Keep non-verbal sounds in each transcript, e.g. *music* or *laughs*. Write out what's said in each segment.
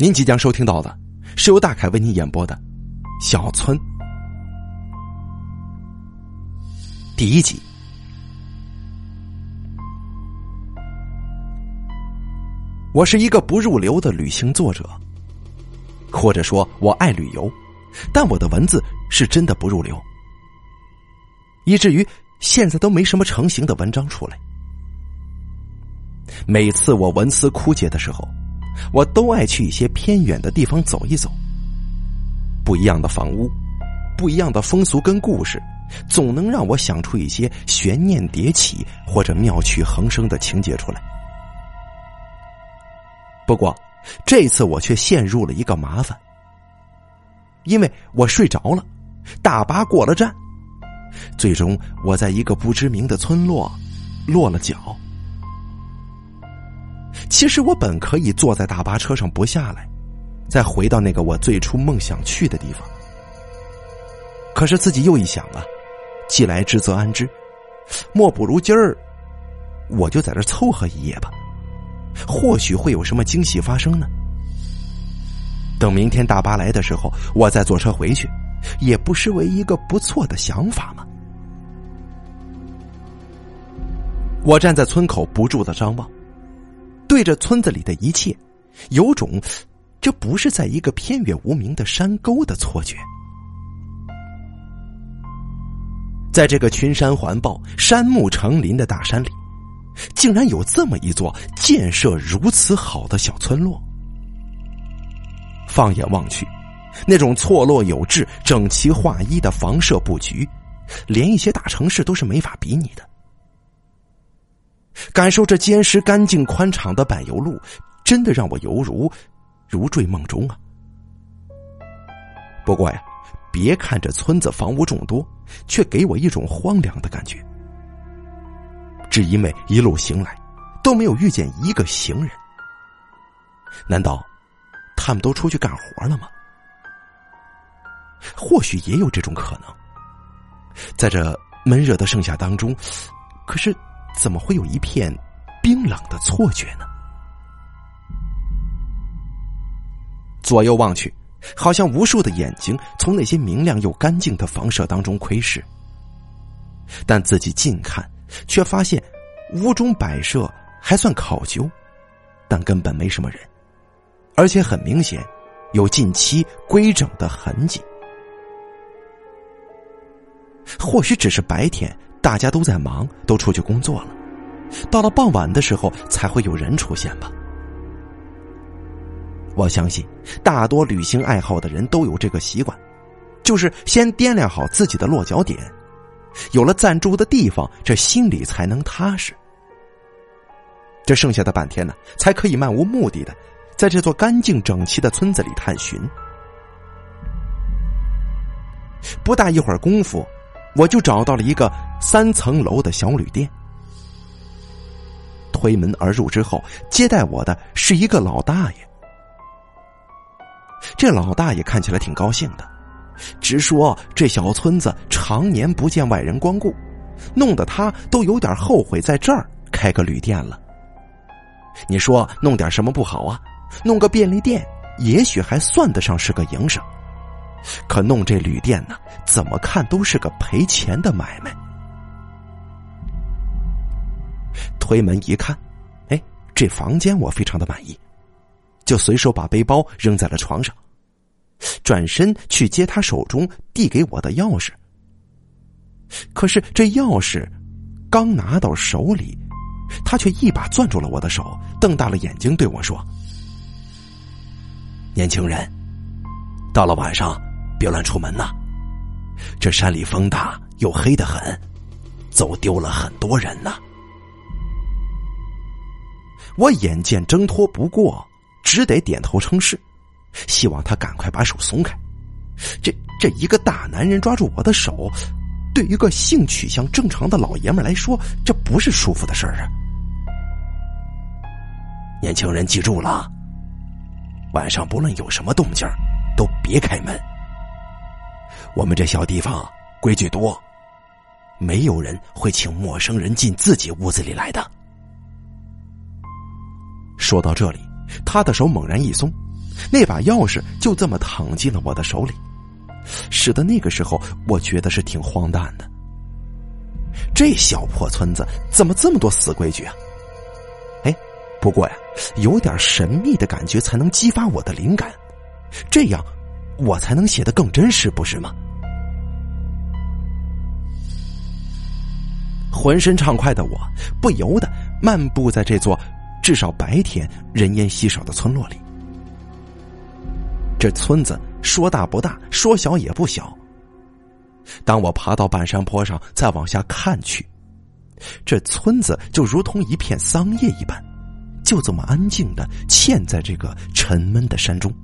您即将收听到的是由大凯为您演播的《小村》第一集。我是一个不入流的旅行作者，或者说我爱旅游，但我的文字是真的不入流，以至于现在都没什么成型的文章出来。每次我文思枯竭的时候。我都爱去一些偏远的地方走一走。不一样的房屋，不一样的风俗跟故事，总能让我想出一些悬念迭起或者妙趣横生的情节出来。不过，这次我却陷入了一个麻烦，因为我睡着了，大巴过了站，最终我在一个不知名的村落落了脚。其实我本可以坐在大巴车上不下来，再回到那个我最初梦想去的地方。可是自己又一想啊，既来之则安之，莫不如今儿我就在这凑合一夜吧，或许会有什么惊喜发生呢。等明天大巴来的时候，我再坐车回去，也不失为一个不错的想法嘛。我站在村口不住的张望。对着村子里的一切，有种这不是在一个偏远无名的山沟的错觉。在这个群山环抱、山木成林的大山里，竟然有这么一座建设如此好的小村落。放眼望去，那种错落有致、整齐划一的房舍布局，连一些大城市都是没法比拟的。感受这坚实、干净、宽敞的柏油路，真的让我犹如如坠梦中啊！不过呀，别看这村子房屋众多，却给我一种荒凉的感觉。只因为一路行来都没有遇见一个行人，难道他们都出去干活了吗？或许也有这种可能。在这闷热的盛夏当中，可是。怎么会有一片冰冷的错觉呢？左右望去，好像无数的眼睛从那些明亮又干净的房舍当中窥视。但自己近看，却发现屋中摆设还算考究，但根本没什么人，而且很明显有近期规整的痕迹。或许只是白天。大家都在忙，都出去工作了。到了傍晚的时候，才会有人出现吧。我相信，大多旅行爱好的人都有这个习惯，就是先掂量好自己的落脚点，有了暂住的地方，这心里才能踏实。这剩下的半天呢，才可以漫无目的的，在这座干净整齐的村子里探寻。不大一会儿功夫。我就找到了一个三层楼的小旅店，推门而入之后，接待我的是一个老大爷。这老大爷看起来挺高兴的，直说这小村子常年不见外人光顾，弄得他都有点后悔在这儿开个旅店了。你说弄点什么不好啊？弄个便利店，也许还算得上是个营生。可弄这旅店呢，怎么看都是个赔钱的买卖。推门一看，哎，这房间我非常的满意，就随手把背包扔在了床上，转身去接他手中递给我的钥匙。可是这钥匙刚拿到手里，他却一把攥住了我的手，瞪大了眼睛对我说：“年轻人，到了晚上。”别乱出门呐！这山里风大又黑的很，走丢了很多人呐。我眼见挣脱不过，只得点头称是，希望他赶快把手松开。这这一个大男人抓住我的手，对于个性取向正常的老爷们来说，这不是舒服的事儿啊！年轻人记住了，晚上不论有什么动静，都别开门。我们这小地方规矩多，没有人会请陌生人进自己屋子里来的。说到这里，他的手猛然一松，那把钥匙就这么躺进了我的手里，使得那个时候我觉得是挺荒诞的。这小破村子怎么这么多死规矩啊？哎，不过呀，有点神秘的感觉才能激发我的灵感，这样我才能写得更真实，不是吗？浑身畅快的我，不由得漫步在这座至少白天人烟稀少的村落里。这村子说大不大，说小也不小。当我爬到半山坡上，再往下看去，这村子就如同一片桑叶一般，就这么安静的嵌在这个沉闷的山中。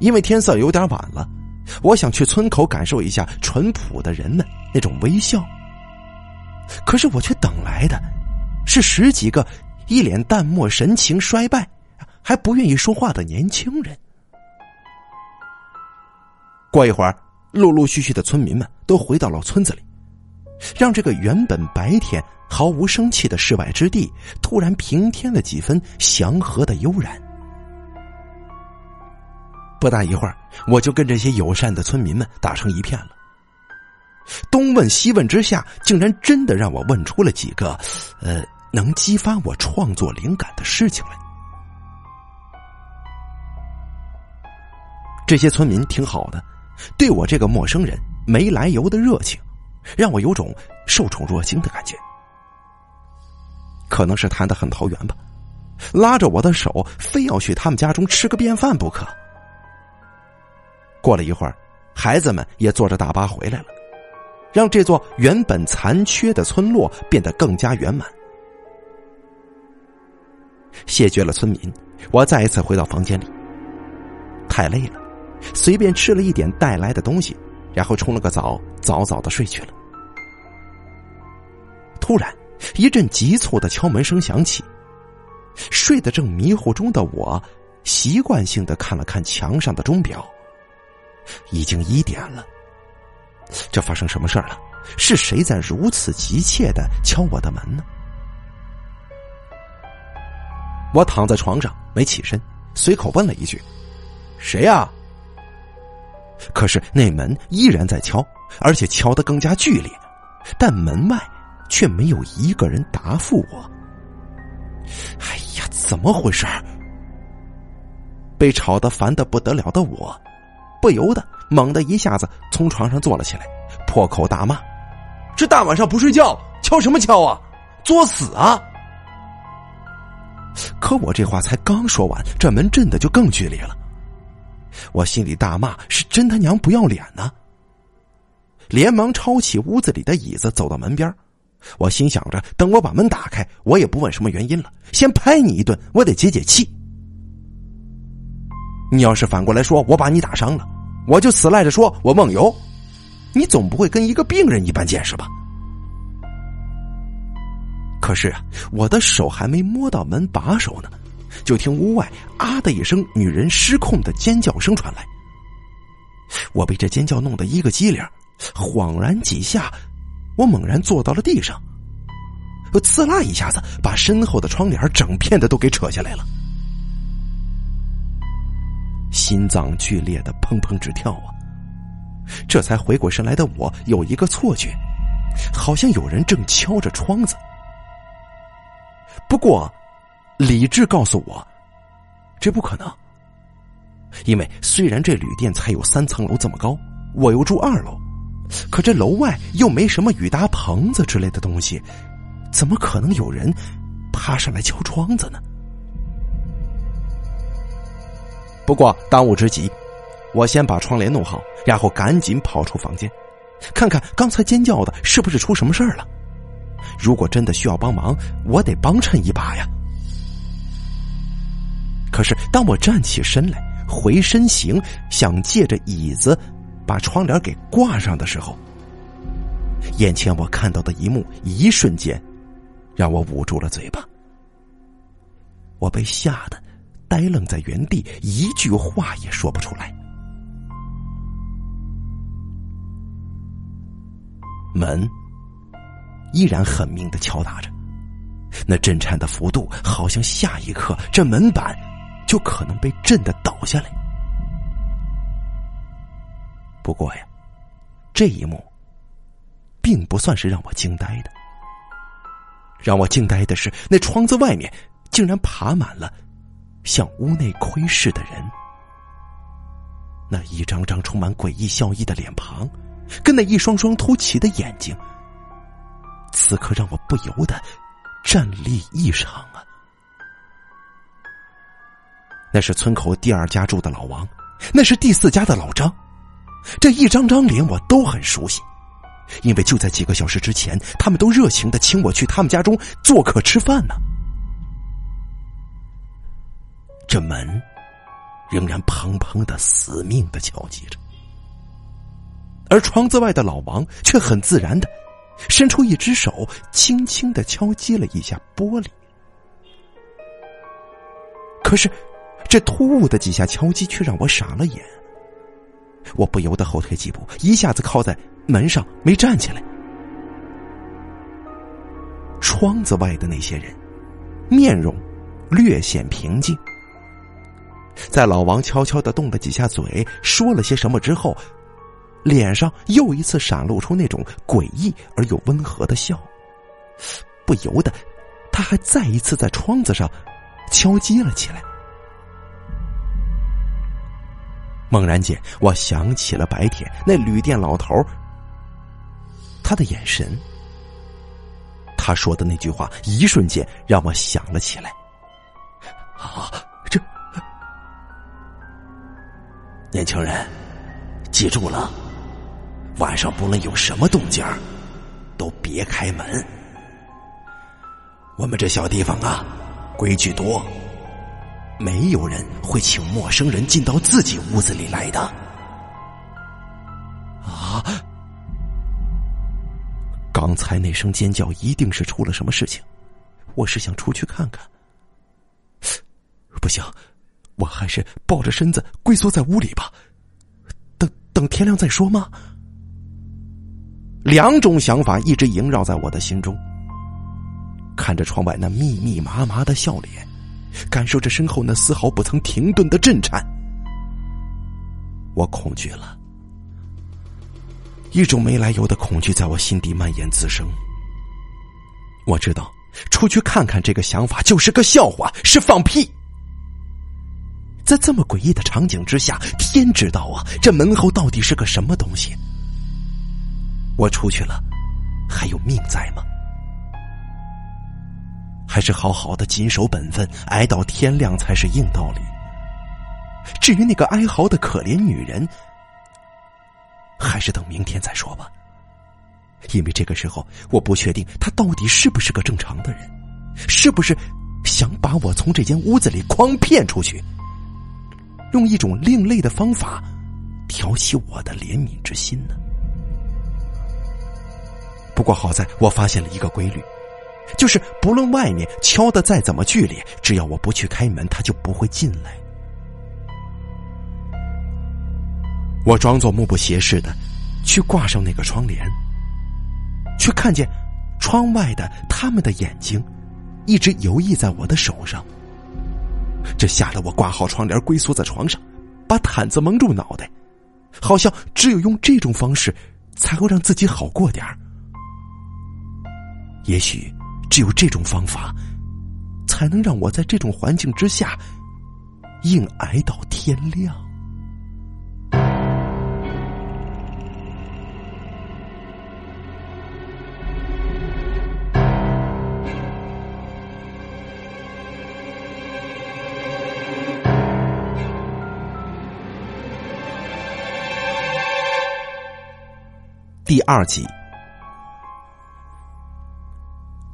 因为天色有点晚了，我想去村口感受一下淳朴的人们那种微笑。可是我却等来的，是十几个一脸淡漠、神情衰败。还不愿意说话的年轻人。过一会儿，陆陆续续的村民们都回到了村子里，让这个原本白天毫无生气的世外之地突然平添了几分祥和的悠然。不大一会儿，我就跟这些友善的村民们打成一片了。东问西问之下，竟然真的让我问出了几个，呃，能激发我创作灵感的事情来。这些村民挺好的，对我这个陌生人没来由的热情，让我有种受宠若惊的感觉。可能是谈的很投缘吧，拉着我的手，非要去他们家中吃个便饭不可。过了一会儿，孩子们也坐着大巴回来了，让这座原本残缺的村落变得更加圆满。谢绝了村民，我再一次回到房间里，太累了。随便吃了一点带来的东西，然后冲了个澡，早早的睡去了。突然，一阵急促的敲门声响起，睡得正迷糊中的我，习惯性的看了看墙上的钟表，已经一点了。这发生什么事了？是谁在如此急切的敲我的门呢？我躺在床上没起身，随口问了一句：“谁呀？”可是那门依然在敲，而且敲得更加剧烈，但门外却没有一个人答复我。哎呀，怎么回事？被吵得烦得不得了的我，不由得猛地一下子从床上坐了起来，破口大骂：“这大晚上不睡觉，敲什么敲啊？作死啊！”可我这话才刚说完，这门震的就更剧烈了。我心里大骂：“是真他娘不要脸呢！”连忙抄起屋子里的椅子，走到门边。我心想着，等我把门打开，我也不问什么原因了，先拍你一顿，我得解解气。你要是反过来说我把你打伤了，我就死赖着说我梦游，你总不会跟一个病人一般见识吧？可是啊，我的手还没摸到门把手呢。就听屋外“啊”的一声，女人失控的尖叫声传来。我被这尖叫弄得一个机灵，恍然几下，我猛然坐到了地上，刺啦一下子把身后的窗帘整片的都给扯下来了，心脏剧烈的砰砰直跳啊！这才回过神来的我有一个错觉，好像有人正敲着窗子，不过。理智告诉我，这不可能。因为虽然这旅店才有三层楼这么高，我又住二楼，可这楼外又没什么雨搭棚子之类的东西，怎么可能有人爬上来敲窗子呢？不过当务之急，我先把窗帘弄好，然后赶紧跑出房间，看看刚才尖叫的是不是出什么事儿了。如果真的需要帮忙，我得帮衬一把呀。可是，当我站起身来，回身形想借着椅子把窗帘给挂上的时候，眼前我看到的一幕，一瞬间让我捂住了嘴巴。我被吓得呆愣在原地，一句话也说不出来。门依然狠命的敲打着，那震颤的幅度，好像下一刻这门板。就可能被震得倒下来。不过呀，这一幕并不算是让我惊呆的。让我惊呆的是，那窗子外面竟然爬满了向屋内窥视的人。那一张张充满诡异笑意的脸庞，跟那一双双凸起的眼睛，此刻让我不由得战栗异常啊！那是村口第二家住的老王，那是第四家的老张，这一张张脸我都很熟悉。因为就在几个小时之前，他们都热情的请我去他们家中做客吃饭呢。这门仍然砰砰的死命的敲击着，而窗子外的老王却很自然的伸出一只手，轻轻的敲击了一下玻璃。可是，这突兀的几下敲击却让我傻了眼。我不由得后退几步，一下子靠在。门上没站起来，窗子外的那些人面容略显平静，在老王悄悄的动了几下嘴，说了些什么之后，脸上又一次闪露出那种诡异而又温和的笑，不由得，他还再一次在窗子上敲击了起来。猛然间，我想起了白天那旅店老头。他的眼神，他说的那句话，一瞬间让我想了起来。啊，年轻人，记住了，晚上不论有什么动静都别开门。我们这小地方啊，规矩多，没有人会请陌生人进到自己屋子里来的。啊！刚才那声尖叫一定是出了什么事情，我是想出去看看。不行，我还是抱着身子龟缩在屋里吧，等等天亮再说吗？两种想法一直萦绕在我的心中。看着窗外那密密麻麻的笑脸，感受着身后那丝毫不曾停顿的震颤，我恐惧了。一种没来由的恐惧在我心底蔓延滋生。我知道，出去看看这个想法就是个笑话，是放屁。在这么诡异的场景之下，天知道啊，这门后到底是个什么东西？我出去了，还有命在吗？还是好好的谨守本分，挨到天亮才是硬道理。至于那个哀嚎的可怜女人。还是等明天再说吧，因为这个时候我不确定他到底是不是个正常的人，是不是想把我从这间屋子里诓骗出去，用一种另类的方法挑起我的怜悯之心呢？不过好在我发现了一个规律，就是不论外面敲的再怎么剧烈，只要我不去开门，他就不会进来。我装作目不斜视的去挂上那个窗帘，却看见窗外的他们的眼睛一直游弋在我的手上。这吓得我挂好窗帘，龟缩在床上，把毯子蒙住脑袋，好像只有用这种方式才会让自己好过点儿。也许只有这种方法，才能让我在这种环境之下硬挨到天亮。第二集，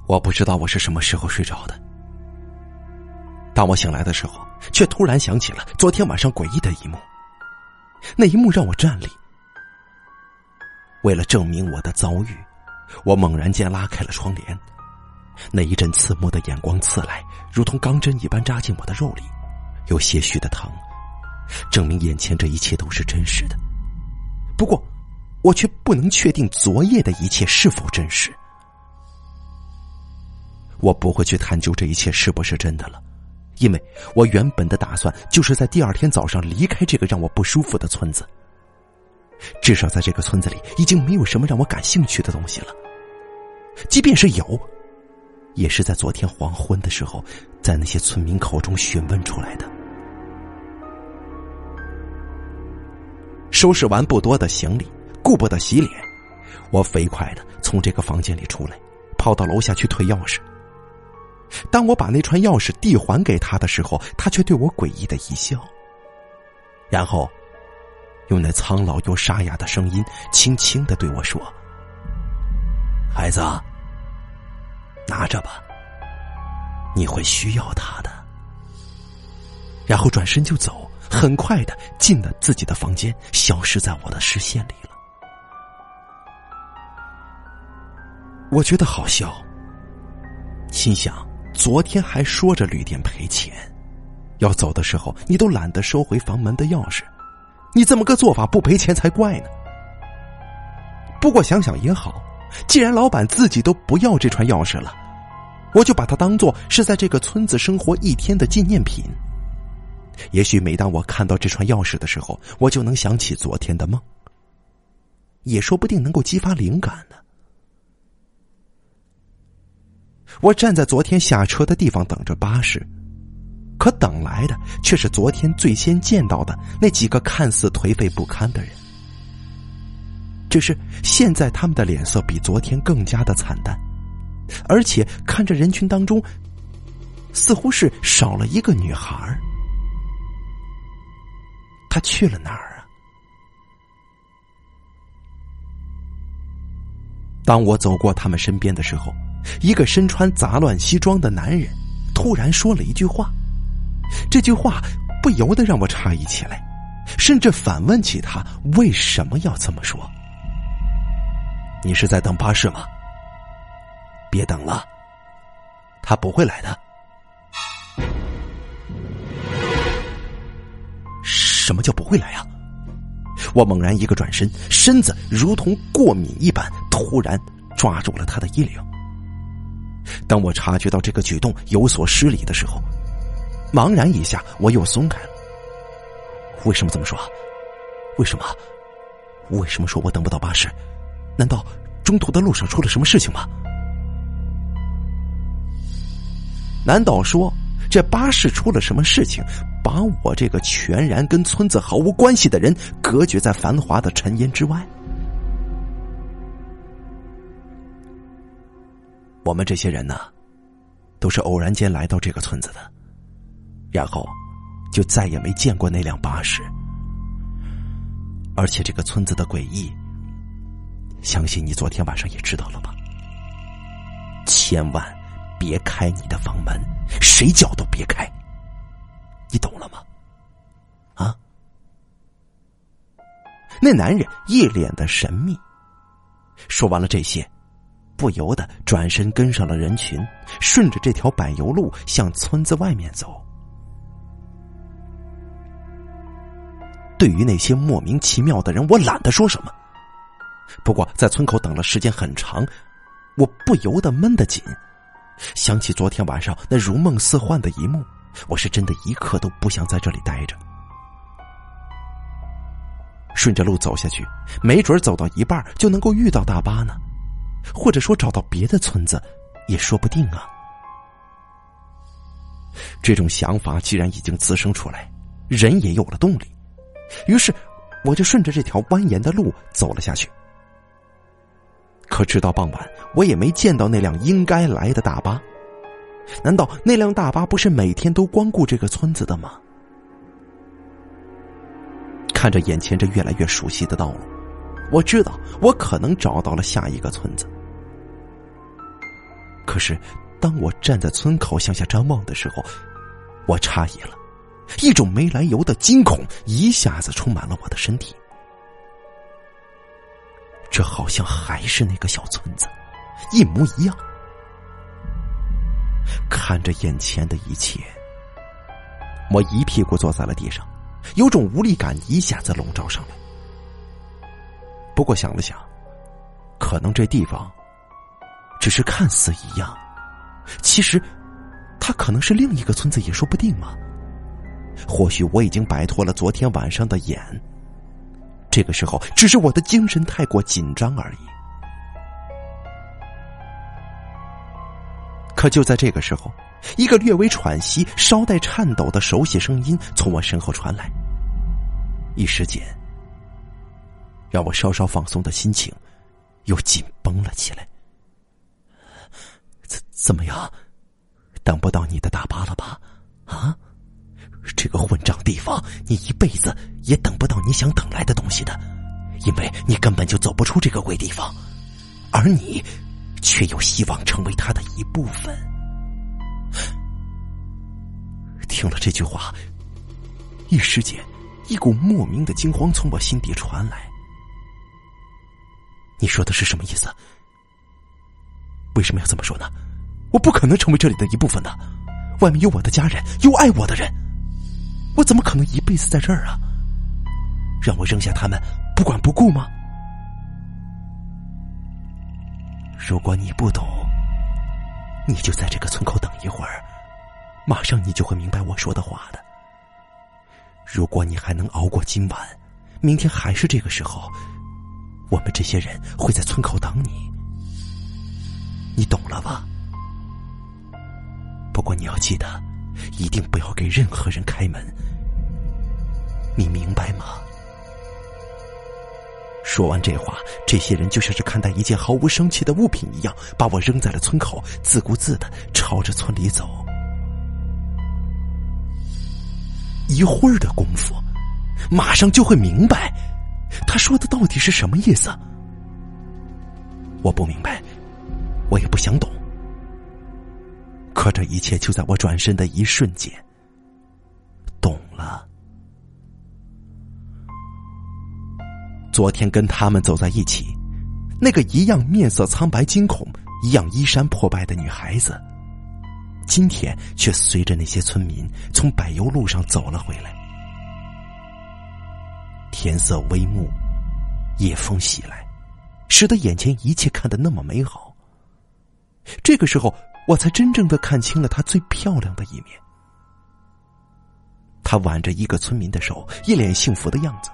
我不知道我是什么时候睡着的。当我醒来的时候，却突然想起了昨天晚上诡异的一幕。那一幕让我站立。为了证明我的遭遇，我猛然间拉开了窗帘，那一阵刺目的眼光刺来，如同钢针一般扎进我的肉里，有些许的疼，证明眼前这一切都是真实的。不过。我却不能确定昨夜的一切是否真实。我不会去探究这一切是不是真的了，因为我原本的打算就是在第二天早上离开这个让我不舒服的村子。至少在这个村子里，已经没有什么让我感兴趣的东西了。即便是有，也是在昨天黄昏的时候，在那些村民口中询问出来的。收拾完不多的行李，顾不得洗脸，我飞快的从这个房间里出来，跑到楼下去退钥匙。当我把那串钥匙递还给他的时候，他却对我诡异的一笑，然后用那苍老又沙哑的声音轻轻的对我说：“孩子，拿着吧，你会需要它的。”然后转身就走，很快的进了自己的房间，消失在我的视线里了。我觉得好笑，心想。昨天还说着旅店赔钱，要走的时候你都懒得收回房门的钥匙，你这么个做法不赔钱才怪呢。不过想想也好，既然老板自己都不要这串钥匙了，我就把它当做是在这个村子生活一天的纪念品。也许每当我看到这串钥匙的时候，我就能想起昨天的梦，也说不定能够激发灵感呢。我站在昨天下车的地方等着巴士，可等来的却是昨天最先见到的那几个看似颓废不堪的人。只是现在他们的脸色比昨天更加的惨淡，而且看着人群当中，似乎是少了一个女孩。她去了哪儿啊？当我走过他们身边的时候。一个身穿杂乱西装的男人突然说了一句话，这句话不由得让我诧异起来，甚至反问起他为什么要这么说。你是在等巴士吗？别等了，他不会来的。什么叫不会来啊？我猛然一个转身，身子如同过敏一般，突然抓住了他的衣领。当我察觉到这个举动有所失礼的时候，茫然一下，我又松开了。为什么这么说？为什么？为什么说我等不到巴士？难道中途的路上出了什么事情吗？难道说这巴士出了什么事情，把我这个全然跟村子毫无关系的人隔绝在繁华的尘烟之外？我们这些人呢，都是偶然间来到这个村子的，然后就再也没见过那辆巴士。而且这个村子的诡异，相信你昨天晚上也知道了吧？千万别开你的房门，谁叫都别开，你懂了吗？啊？那男人一脸的神秘，说完了这些。不由得转身跟上了人群，顺着这条柏油路向村子外面走。对于那些莫名其妙的人，我懒得说什么。不过在村口等了时间很长，我不由得闷得紧。想起昨天晚上那如梦似幻的一幕，我是真的一刻都不想在这里待着。顺着路走下去，没准走到一半就能够遇到大巴呢。或者说找到别的村子，也说不定啊。这种想法既然已经滋生出来，人也有了动力，于是我就顺着这条蜿蜒的路走了下去。可直到傍晚，我也没见到那辆应该来的大巴。难道那辆大巴不是每天都光顾这个村子的吗？看着眼前这越来越熟悉的道路，我知道我可能找到了下一个村子。可是，当我站在村口向下张望的时候，我诧异了，一种没来由的惊恐一下子充满了我的身体。这好像还是那个小村子，一模一样。看着眼前的一切，我一屁股坐在了地上，有种无力感一下子笼罩上来。不过想了想，可能这地方……只是看似一样，其实他可能是另一个村子也说不定嘛。或许我已经摆脱了昨天晚上的眼，这个时候只是我的精神太过紧张而已。可就在这个时候，一个略微喘息、稍带颤抖的熟悉声音从我身后传来，一时间，让我稍稍放松的心情又紧绷了起来。怎么样？等不到你的大巴了吧？啊？这个混账地方，你一辈子也等不到你想等来的东西的，因为你根本就走不出这个鬼地方，而你。却有希望成为他的一部分。听了这句话，一时间，一股莫名的惊慌从我心底传来。你说的是什么意思？为什么要这么说呢？我不可能成为这里的一部分的，外面有我的家人，有爱我的人，我怎么可能一辈子在这儿啊？让我扔下他们不管不顾吗？如果你不懂，你就在这个村口等一会儿，马上你就会明白我说的话的。如果你还能熬过今晚，明天还是这个时候，我们这些人会在村口等你。你懂了吧？不过你要记得，一定不要给任何人开门。你明白吗？说完这话，这些人就像是看待一件毫无生气的物品一样，把我扔在了村口，自顾自的朝着村里走。一会儿的功夫，马上就会明白，他说的到底是什么意思。我不明白，我也不想懂。可这一切就在我转身的一瞬间，懂了。昨天跟他们走在一起，那个一样面色苍白、惊恐、一样衣衫破败的女孩子，今天却随着那些村民从柏油路上走了回来。天色微暮，夜风袭来，使得眼前一切看得那么美好。这个时候，我才真正的看清了她最漂亮的一面。她挽着一个村民的手，一脸幸福的样子。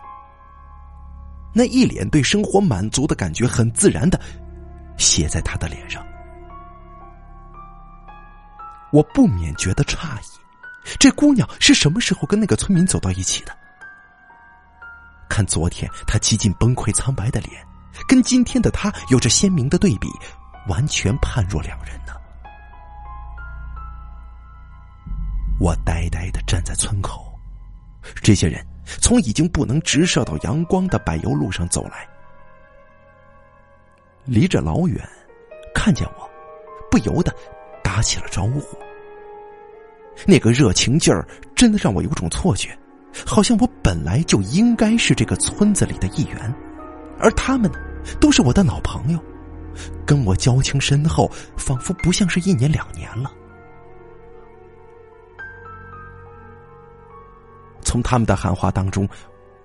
那一脸对生活满足的感觉，很自然的写在他的脸上。我不免觉得诧异，这姑娘是什么时候跟那个村民走到一起的？看昨天她几近崩溃苍白的脸，跟今天的她有着鲜明的对比，完全判若两人呢。我呆呆的站在村口，这些人。从已经不能直射到阳光的柏油路上走来，离着老远，看见我，不由得打起了招呼。那个热情劲儿，真的让我有种错觉，好像我本来就应该是这个村子里的一员，而他们呢，都是我的老朋友，跟我交情深厚，仿佛不像是一年两年了。从他们的喊话当中，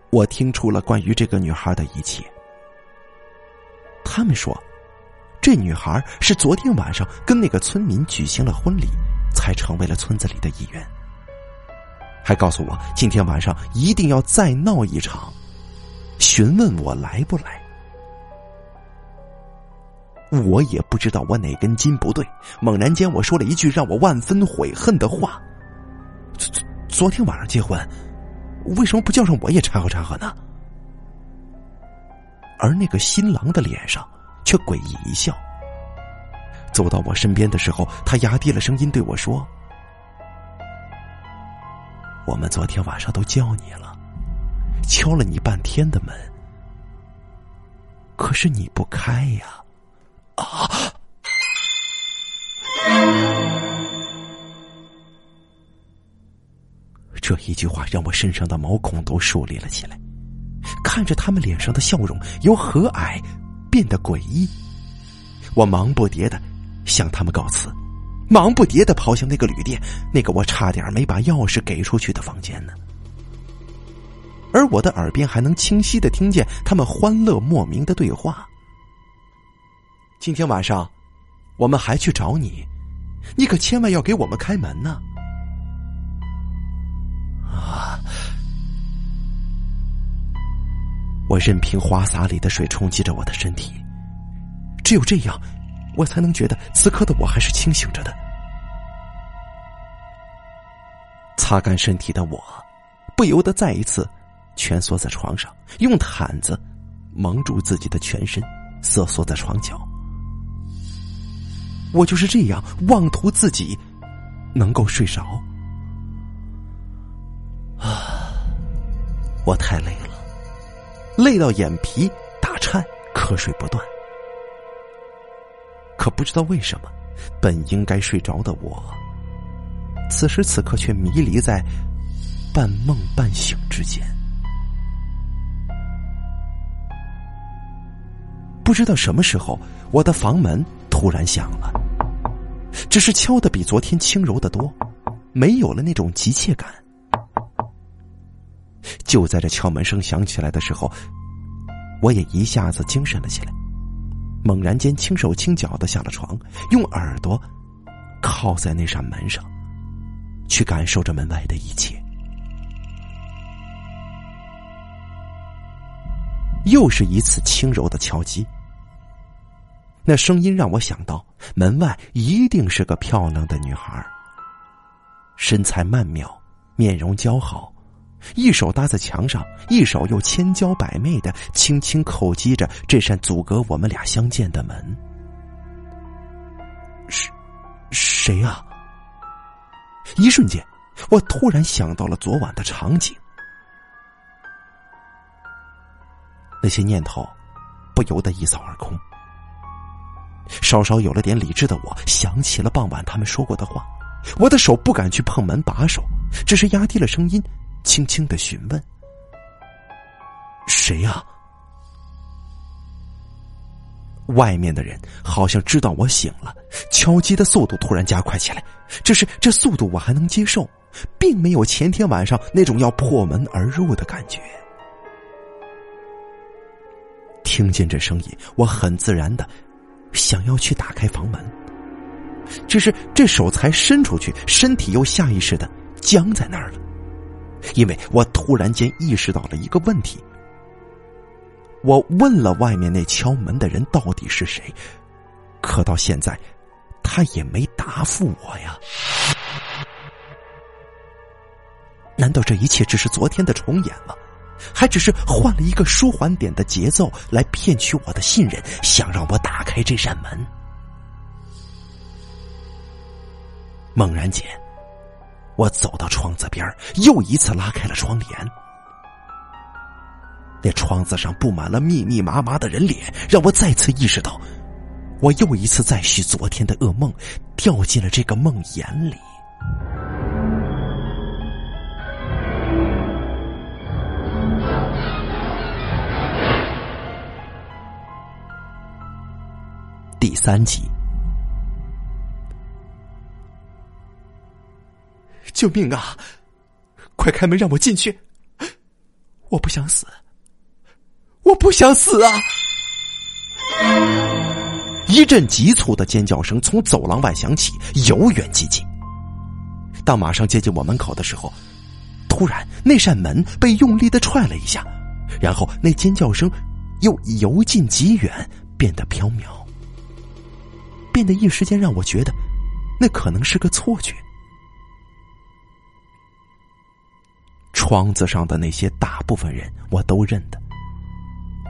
我听出了关于这个女孩的一切。他们说，这女孩是昨天晚上跟那个村民举行了婚礼，才成为了村子里的一员。还告诉我，今天晚上一定要再闹一场，询问我来不来。我也不知道我哪根筋不对，猛然间我说了一句让我万分悔恨的话：昨昨昨天晚上结婚。*tsk* *tsk* 为什么不叫上我也掺和掺和呢？而那个新郎的脸上却诡异一笑。走到我身边的时候，他压低了声音对我说：“我们昨天晚上都叫你了，敲了你半天的门，可是你不开呀！”啊！这一句话让我身上的毛孔都竖立了起来，看着他们脸上的笑容由和蔼变得诡异，我忙不迭的向他们告辞，忙不迭的跑向那个旅店，那个我差点没把钥匙给出去的房间呢。而我的耳边还能清晰的听见他们欢乐莫名的对话。今天晚上，我们还去找你，你可千万要给我们开门呢！啊我任凭花洒里的水冲击着我的身体，只有这样，我才能觉得此刻的我还是清醒着的。擦干身体的我，不由得再一次蜷缩在床上，用毯子蒙住自己的全身，瑟缩在床角。我就是这样妄图自己能够睡着。我太累了。累到眼皮打颤，瞌睡不断。可不知道为什么，本应该睡着的我，此时此刻却迷离在半梦半醒之间。不知道什么时候，我的房门突然响了，只是敲的比昨天轻柔的多，没有了那种急切感。就在这敲门声响起来的时候，我也一下子精神了起来，猛然间轻手轻脚的下了床，用耳朵靠在那扇门上，去感受着门外的一切。又是一次轻柔的敲击，那声音让我想到门外一定是个漂亮的女孩，身材曼妙，面容姣好。一手搭在墙上，一手又千娇百媚的轻轻叩击着这扇阻隔我们俩相见的门。是，谁啊？一瞬间，我突然想到了昨晚的场景，那些念头不由得一扫而空。稍稍有了点理智的我，想起了傍晚他们说过的话，我的手不敢去碰门把手，只是压低了声音。轻轻的询问：“谁呀？”外面的人好像知道我醒了，敲击的速度突然加快起来。只是这速度我还能接受，并没有前天晚上那种要破门而入的感觉。听见这声音，我很自然的想要去打开房门，只是这手才伸出去，身体又下意识的僵在那儿了。因为我突然间意识到了一个问题，我问了外面那敲门的人到底是谁，可到现在，他也没答复我呀。难道这一切只是昨天的重演吗？还只是换了一个舒缓点的节奏来骗取我的信任，想让我打开这扇门？猛然间。我走到窗子边又一次拉开了窗帘。那窗子上布满了密密麻麻的人脸，让我再次意识到，我又一次再续昨天的噩梦，掉进了这个梦魇里。第三集。救命啊！快开门，让我进去！我不想死，我不想死啊！一阵急促的尖叫声从走廊外响起，由远及近。当马上接近我门口的时候，突然那扇门被用力的踹了一下，然后那尖叫声又由近及远，变得飘渺，变得一时间让我觉得那可能是个错觉。窗子上的那些大部分人我都认得，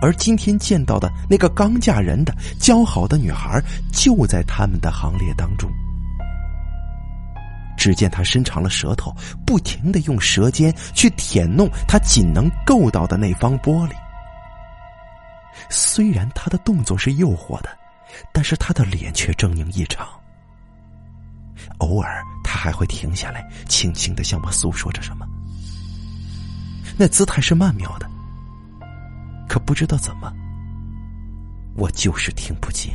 而今天见到的那个刚嫁人的姣好的女孩就在他们的行列当中。只见她伸长了舌头，不停的用舌尖去舔弄她仅能够到的那方玻璃。虽然她的动作是诱惑的，但是她的脸却狰狞异常。偶尔，她还会停下来，轻轻的向我诉说着什么。那姿态是曼妙的，可不知道怎么，我就是听不见。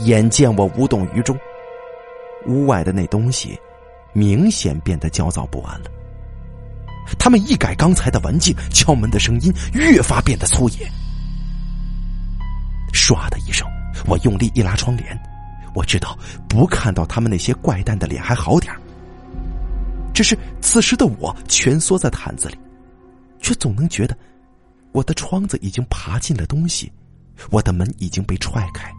眼见我无动于衷，屋外的那东西明显变得焦躁不安了。他们一改刚才的文静，敲门的声音越发变得粗野。唰的一声，我用力一拉窗帘，我知道不看到他们那些怪诞的脸还好点只是此时的我蜷缩在毯子里，却总能觉得我的窗子已经爬进了东西，我的门已经被踹开。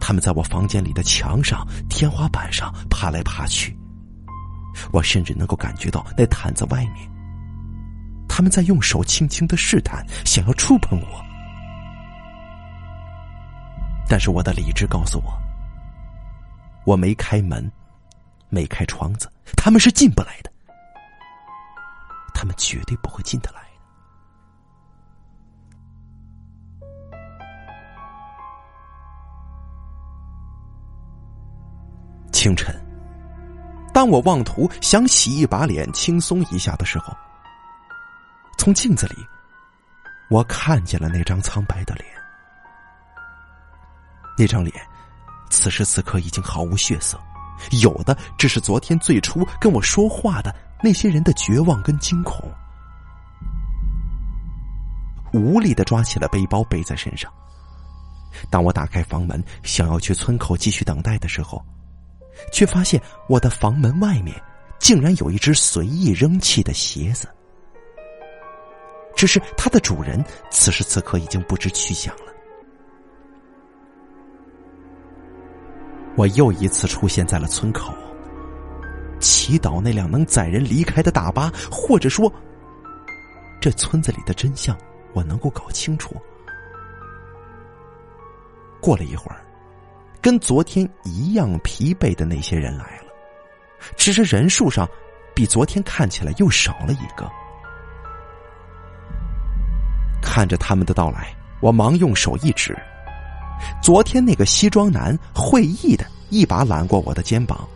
他们在我房间里的墙上、天花板上爬来爬去，我甚至能够感觉到那毯子外面，他们在用手轻轻的试探，想要触碰我。但是我的理智告诉我，我没开门，没开窗子，他们是进不来的，他们绝对不会进得来的。清晨，当我妄图想洗一把脸、轻松一下的时候，从镜子里，我看见了那张苍白的脸。那张脸，此时此刻已经毫无血色，有的只是昨天最初跟我说话的那些人的绝望跟惊恐。无力的抓起了背包，背在身上。当我打开房门，想要去村口继续等待的时候。却发现我的房门外面竟然有一只随意扔弃的鞋子，只是它的主人此时此刻已经不知去向了。我又一次出现在了村口，祈祷那辆能载人离开的大巴，或者说，这村子里的真相我能够搞清楚。过了一会儿。跟昨天一样疲惫的那些人来了，只是人数上比昨天看起来又少了一个。看着他们的到来，我忙用手一指，昨天那个西装男会意的一把揽过我的肩膀，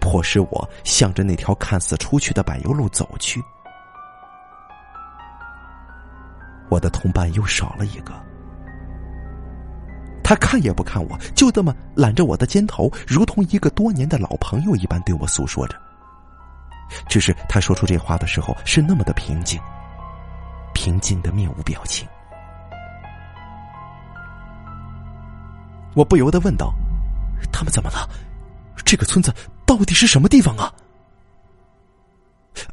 迫使我向着那条看似出去的柏油路走去。我的同伴又少了一个。他看也不看我，就这么揽着我的肩头，如同一个多年的老朋友一般对我诉说着。只是他说出这话的时候是那么的平静，平静的面无表情。我不由得问道：“他们怎么了？这个村子到底是什么地方啊？”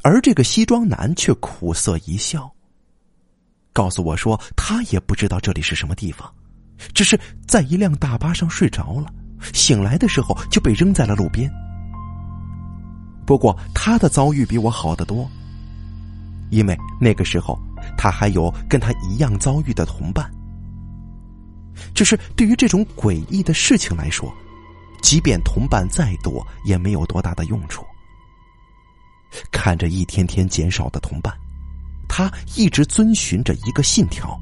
而这个西装男却苦涩一笑，告诉我说：“他也不知道这里是什么地方。”只是在一辆大巴上睡着了，醒来的时候就被扔在了路边。不过他的遭遇比我好得多，因为那个时候他还有跟他一样遭遇的同伴。只是对于这种诡异的事情来说，即便同伴再多，也没有多大的用处。看着一天天减少的同伴，他一直遵循着一个信条。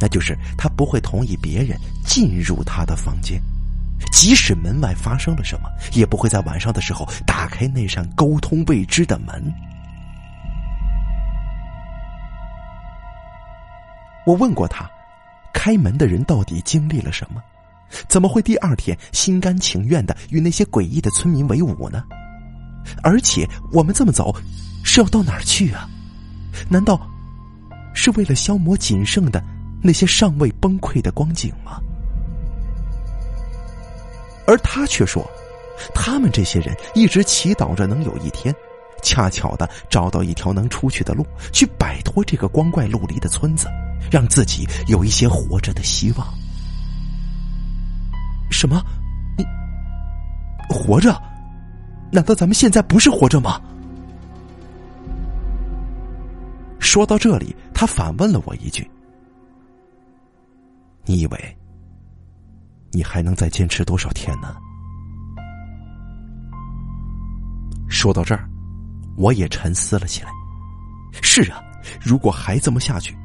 那就是他不会同意别人进入他的房间，即使门外发生了什么，也不会在晚上的时候打开那扇沟通未知的门。我问过他，开门的人到底经历了什么？怎么会第二天心甘情愿的与那些诡异的村民为伍呢？而且我们这么走，是要到哪儿去啊？难道是为了消磨仅剩的？那些尚未崩溃的光景吗？而他却说，他们这些人一直祈祷着能有一天，恰巧的找到一条能出去的路，去摆脱这个光怪陆离的村子，让自己有一些活着的希望。什么？你活着？难道咱们现在不是活着吗？说到这里，他反问了我一句。你以为你还能再坚持多少天呢？说到这儿，我也沉思了起来。是啊，如果还这么下去，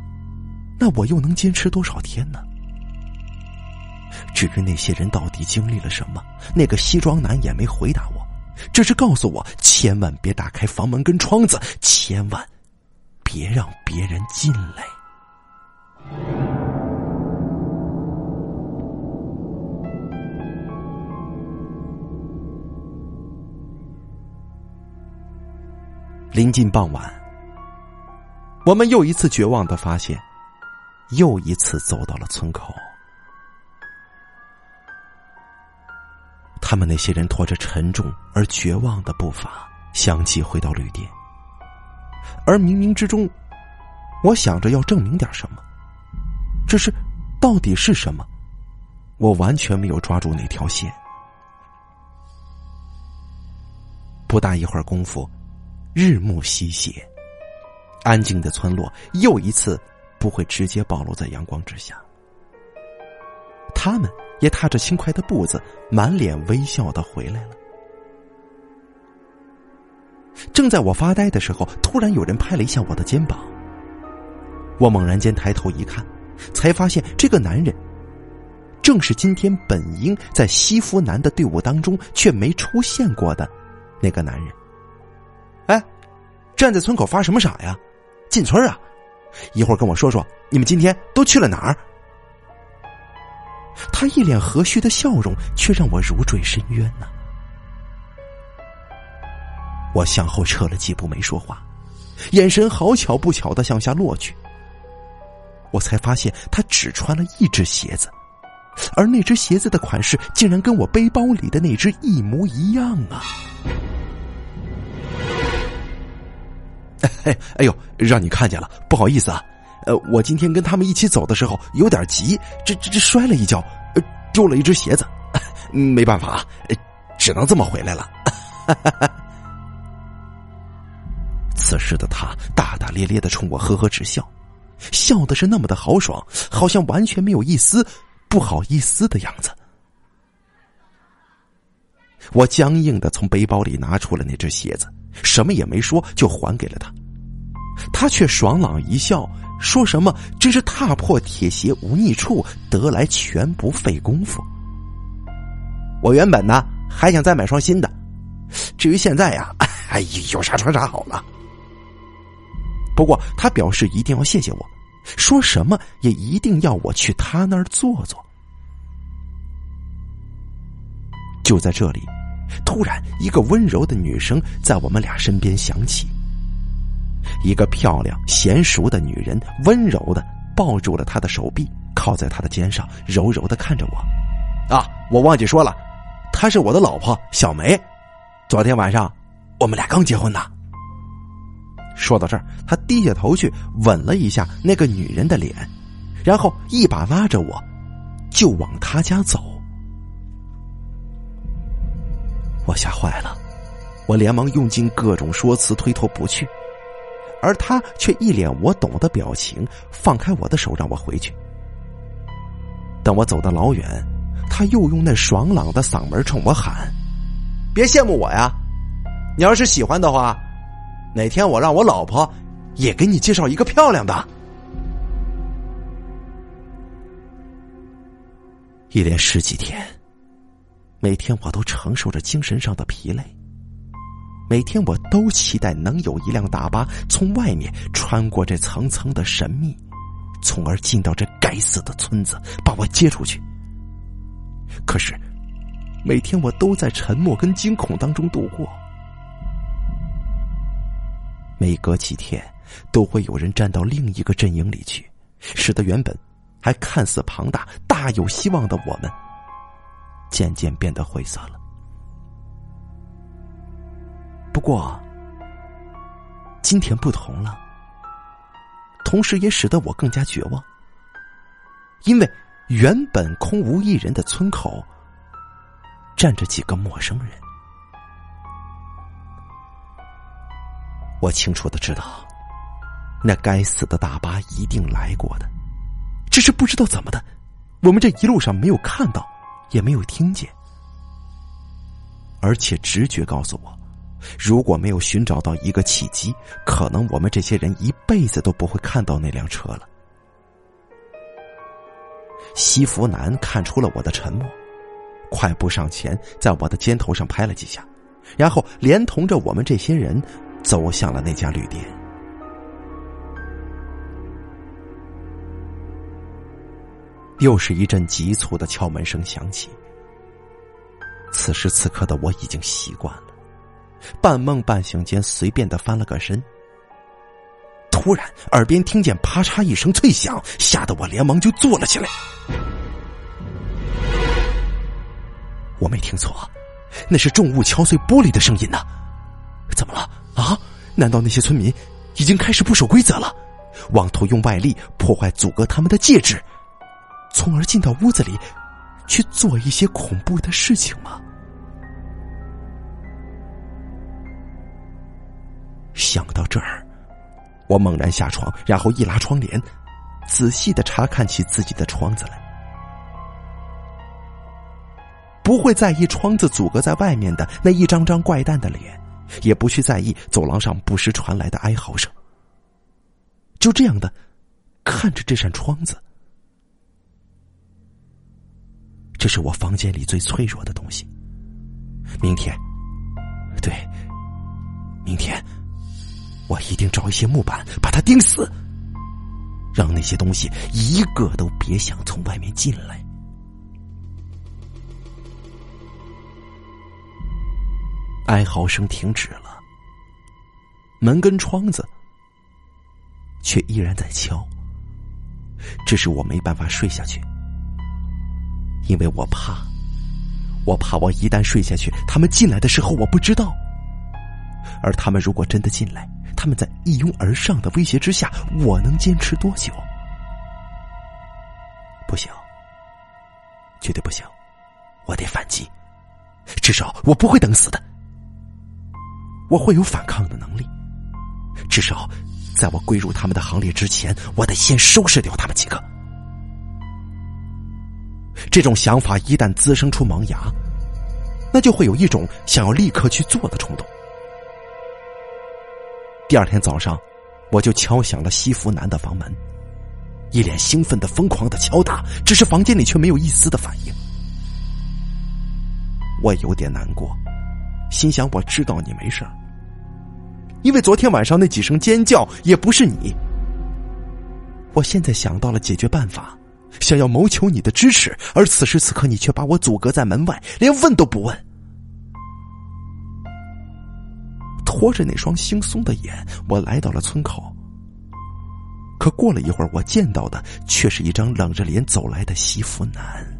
那我又能坚持多少天呢？至于那些人到底经历了什么，那个西装男也没回答我，只是告诉我千万别打开房门跟窗子，千万别让别人进来。临近傍晚，我们又一次绝望的发现，又一次走到了村口。他们那些人拖着沉重而绝望的步伐相继回到旅店。而冥冥之中我想着要证明点什么？只是到底是什么？我完全没有抓住那条线。不大一会儿功夫日暮西斜安静的村落又一次不会直接暴露在阳光之下。他们也踏着轻快的步子，满脸微笑的回来了。正在我发呆的时候，突然有人拍了一下我的肩膀。我猛然间抬头一看，才发现这个男人正是今天本应在西服男的队伍当中却没出现过的那个男人。哎，站在村口发什么傻呀？进村啊！一会儿跟我说说你们今天都去了哪儿。他一脸和煦的笑容，却让我如坠深渊呐。我向后撤了几步，没说话，眼神好巧不巧的向下落去。我才发现他只穿了一只鞋子，而那只鞋子的款式竟然跟我背包里的那只一模一样啊！哎 *laughs* 哎呦，让你看见了，不好意思啊。呃，我今天跟他们一起走的时候有点急，这这这摔了一跤，丢了一只鞋子，*laughs* 没办法，只能这么回来了。*laughs* 此时的他大大咧咧的冲我呵呵直笑，笑的是那么的豪爽，好像完全没有一丝不好意思的样子。我僵硬的从背包里拿出了那只鞋子，什么也没说就还给了他，他却爽朗一笑。说什么？真是踏破铁鞋无觅处，得来全不费功夫。我原本呢还想再买双新的，至于现在呀，*laughs* 哎，有啥穿啥好了。不过他表示一定要谢谢我，说什么也一定要我去他那儿坐坐。就在这里，突然一个温柔的女声在我们俩身边响起。一个漂亮娴熟的女人，温柔的抱住了他的手臂，靠在他的肩上，柔柔的看着我。啊，我忘记说了，她是我的老婆小梅。昨天晚上，我们俩刚结婚呢。说到这儿，他低下头去吻了一下那个女人的脸，然后一把拉着我，就往他家走。我吓坏了，我连忙用尽各种说辞推脱不去。而他却一脸我懂的表情，放开我的手，让我回去。等我走得老远，他又用那爽朗的嗓门冲我喊：“别羡慕我呀！你要是喜欢的话，哪天我让我老婆也给你介绍一个漂亮的。”一连十几天，每天我都承受着精神上的疲累。每天我都期待能有一辆大巴从外面穿过这层层的神秘，从而进到这该死的村子，把我接出去。可是，每天我都在沉默跟惊恐当中度过。每隔几天，都会有人站到另一个阵营里去，使得原本还看似庞大、大有希望的我们，渐渐变得灰色了。不过，今天不同了，同时也使得我更加绝望，因为原本空无一人的村口站着几个陌生人。我清楚的知道，那该死的大巴一定来过的，只是不知道怎么的，我们这一路上没有看到，也没有听见，而且直觉告诉我。如果没有寻找到一个契机，可能我们这些人一辈子都不会看到那辆车了。西服男看出了我的沉默，快步上前，在我的肩头上拍了几下，然后连同着我们这些人走向了那家旅店。又是一阵急促的敲门声响起。此时此刻的我已经习惯了。半梦半醒间，随便的翻了个身。突然，耳边听见啪嚓一声脆响，吓得我连忙就坐了起来。我没听错，那是重物敲碎玻璃的声音呢。怎么了啊？难道那些村民已经开始不守规则了，妄图用外力破坏阻隔他们的戒指，从而进到屋子里去做一些恐怖的事情吗？想到这儿，我猛然下床，然后一拉窗帘，仔细的查看起自己的窗子来。不会在意窗子阻隔在外面的那一张张怪诞的脸，也不去在意走廊上不时传来的哀嚎声。就这样的看着这扇窗子，这是我房间里最脆弱的东西。明天，对，明天。我一定找一些木板把它钉死，让那些东西一个都别想从外面进来。哀嚎声停止了，门跟窗子却依然在敲。这是我没办法睡下去，因为我怕，我怕我一旦睡下去，他们进来的时候我不知道，而他们如果真的进来。他们在一拥而上的威胁之下，我能坚持多久？不行，绝对不行！我得反击，至少我不会等死的。我会有反抗的能力，至少在我归入他们的行列之前，我得先收拾掉他们几个。这种想法一旦滋生出萌芽，那就会有一种想要立刻去做的冲动。第二天早上，我就敲响了西服男的房门，一脸兴奋的疯狂的敲打，只是房间里却没有一丝的反应。我有点难过，心想我知道你没事因为昨天晚上那几声尖叫也不是你。我现在想到了解决办法，想要谋求你的支持，而此时此刻你却把我阻隔在门外，连问都不问。拖着那双惺忪的眼，我来到了村口。可过了一会儿，我见到的却是一张冷着脸走来的媳妇男。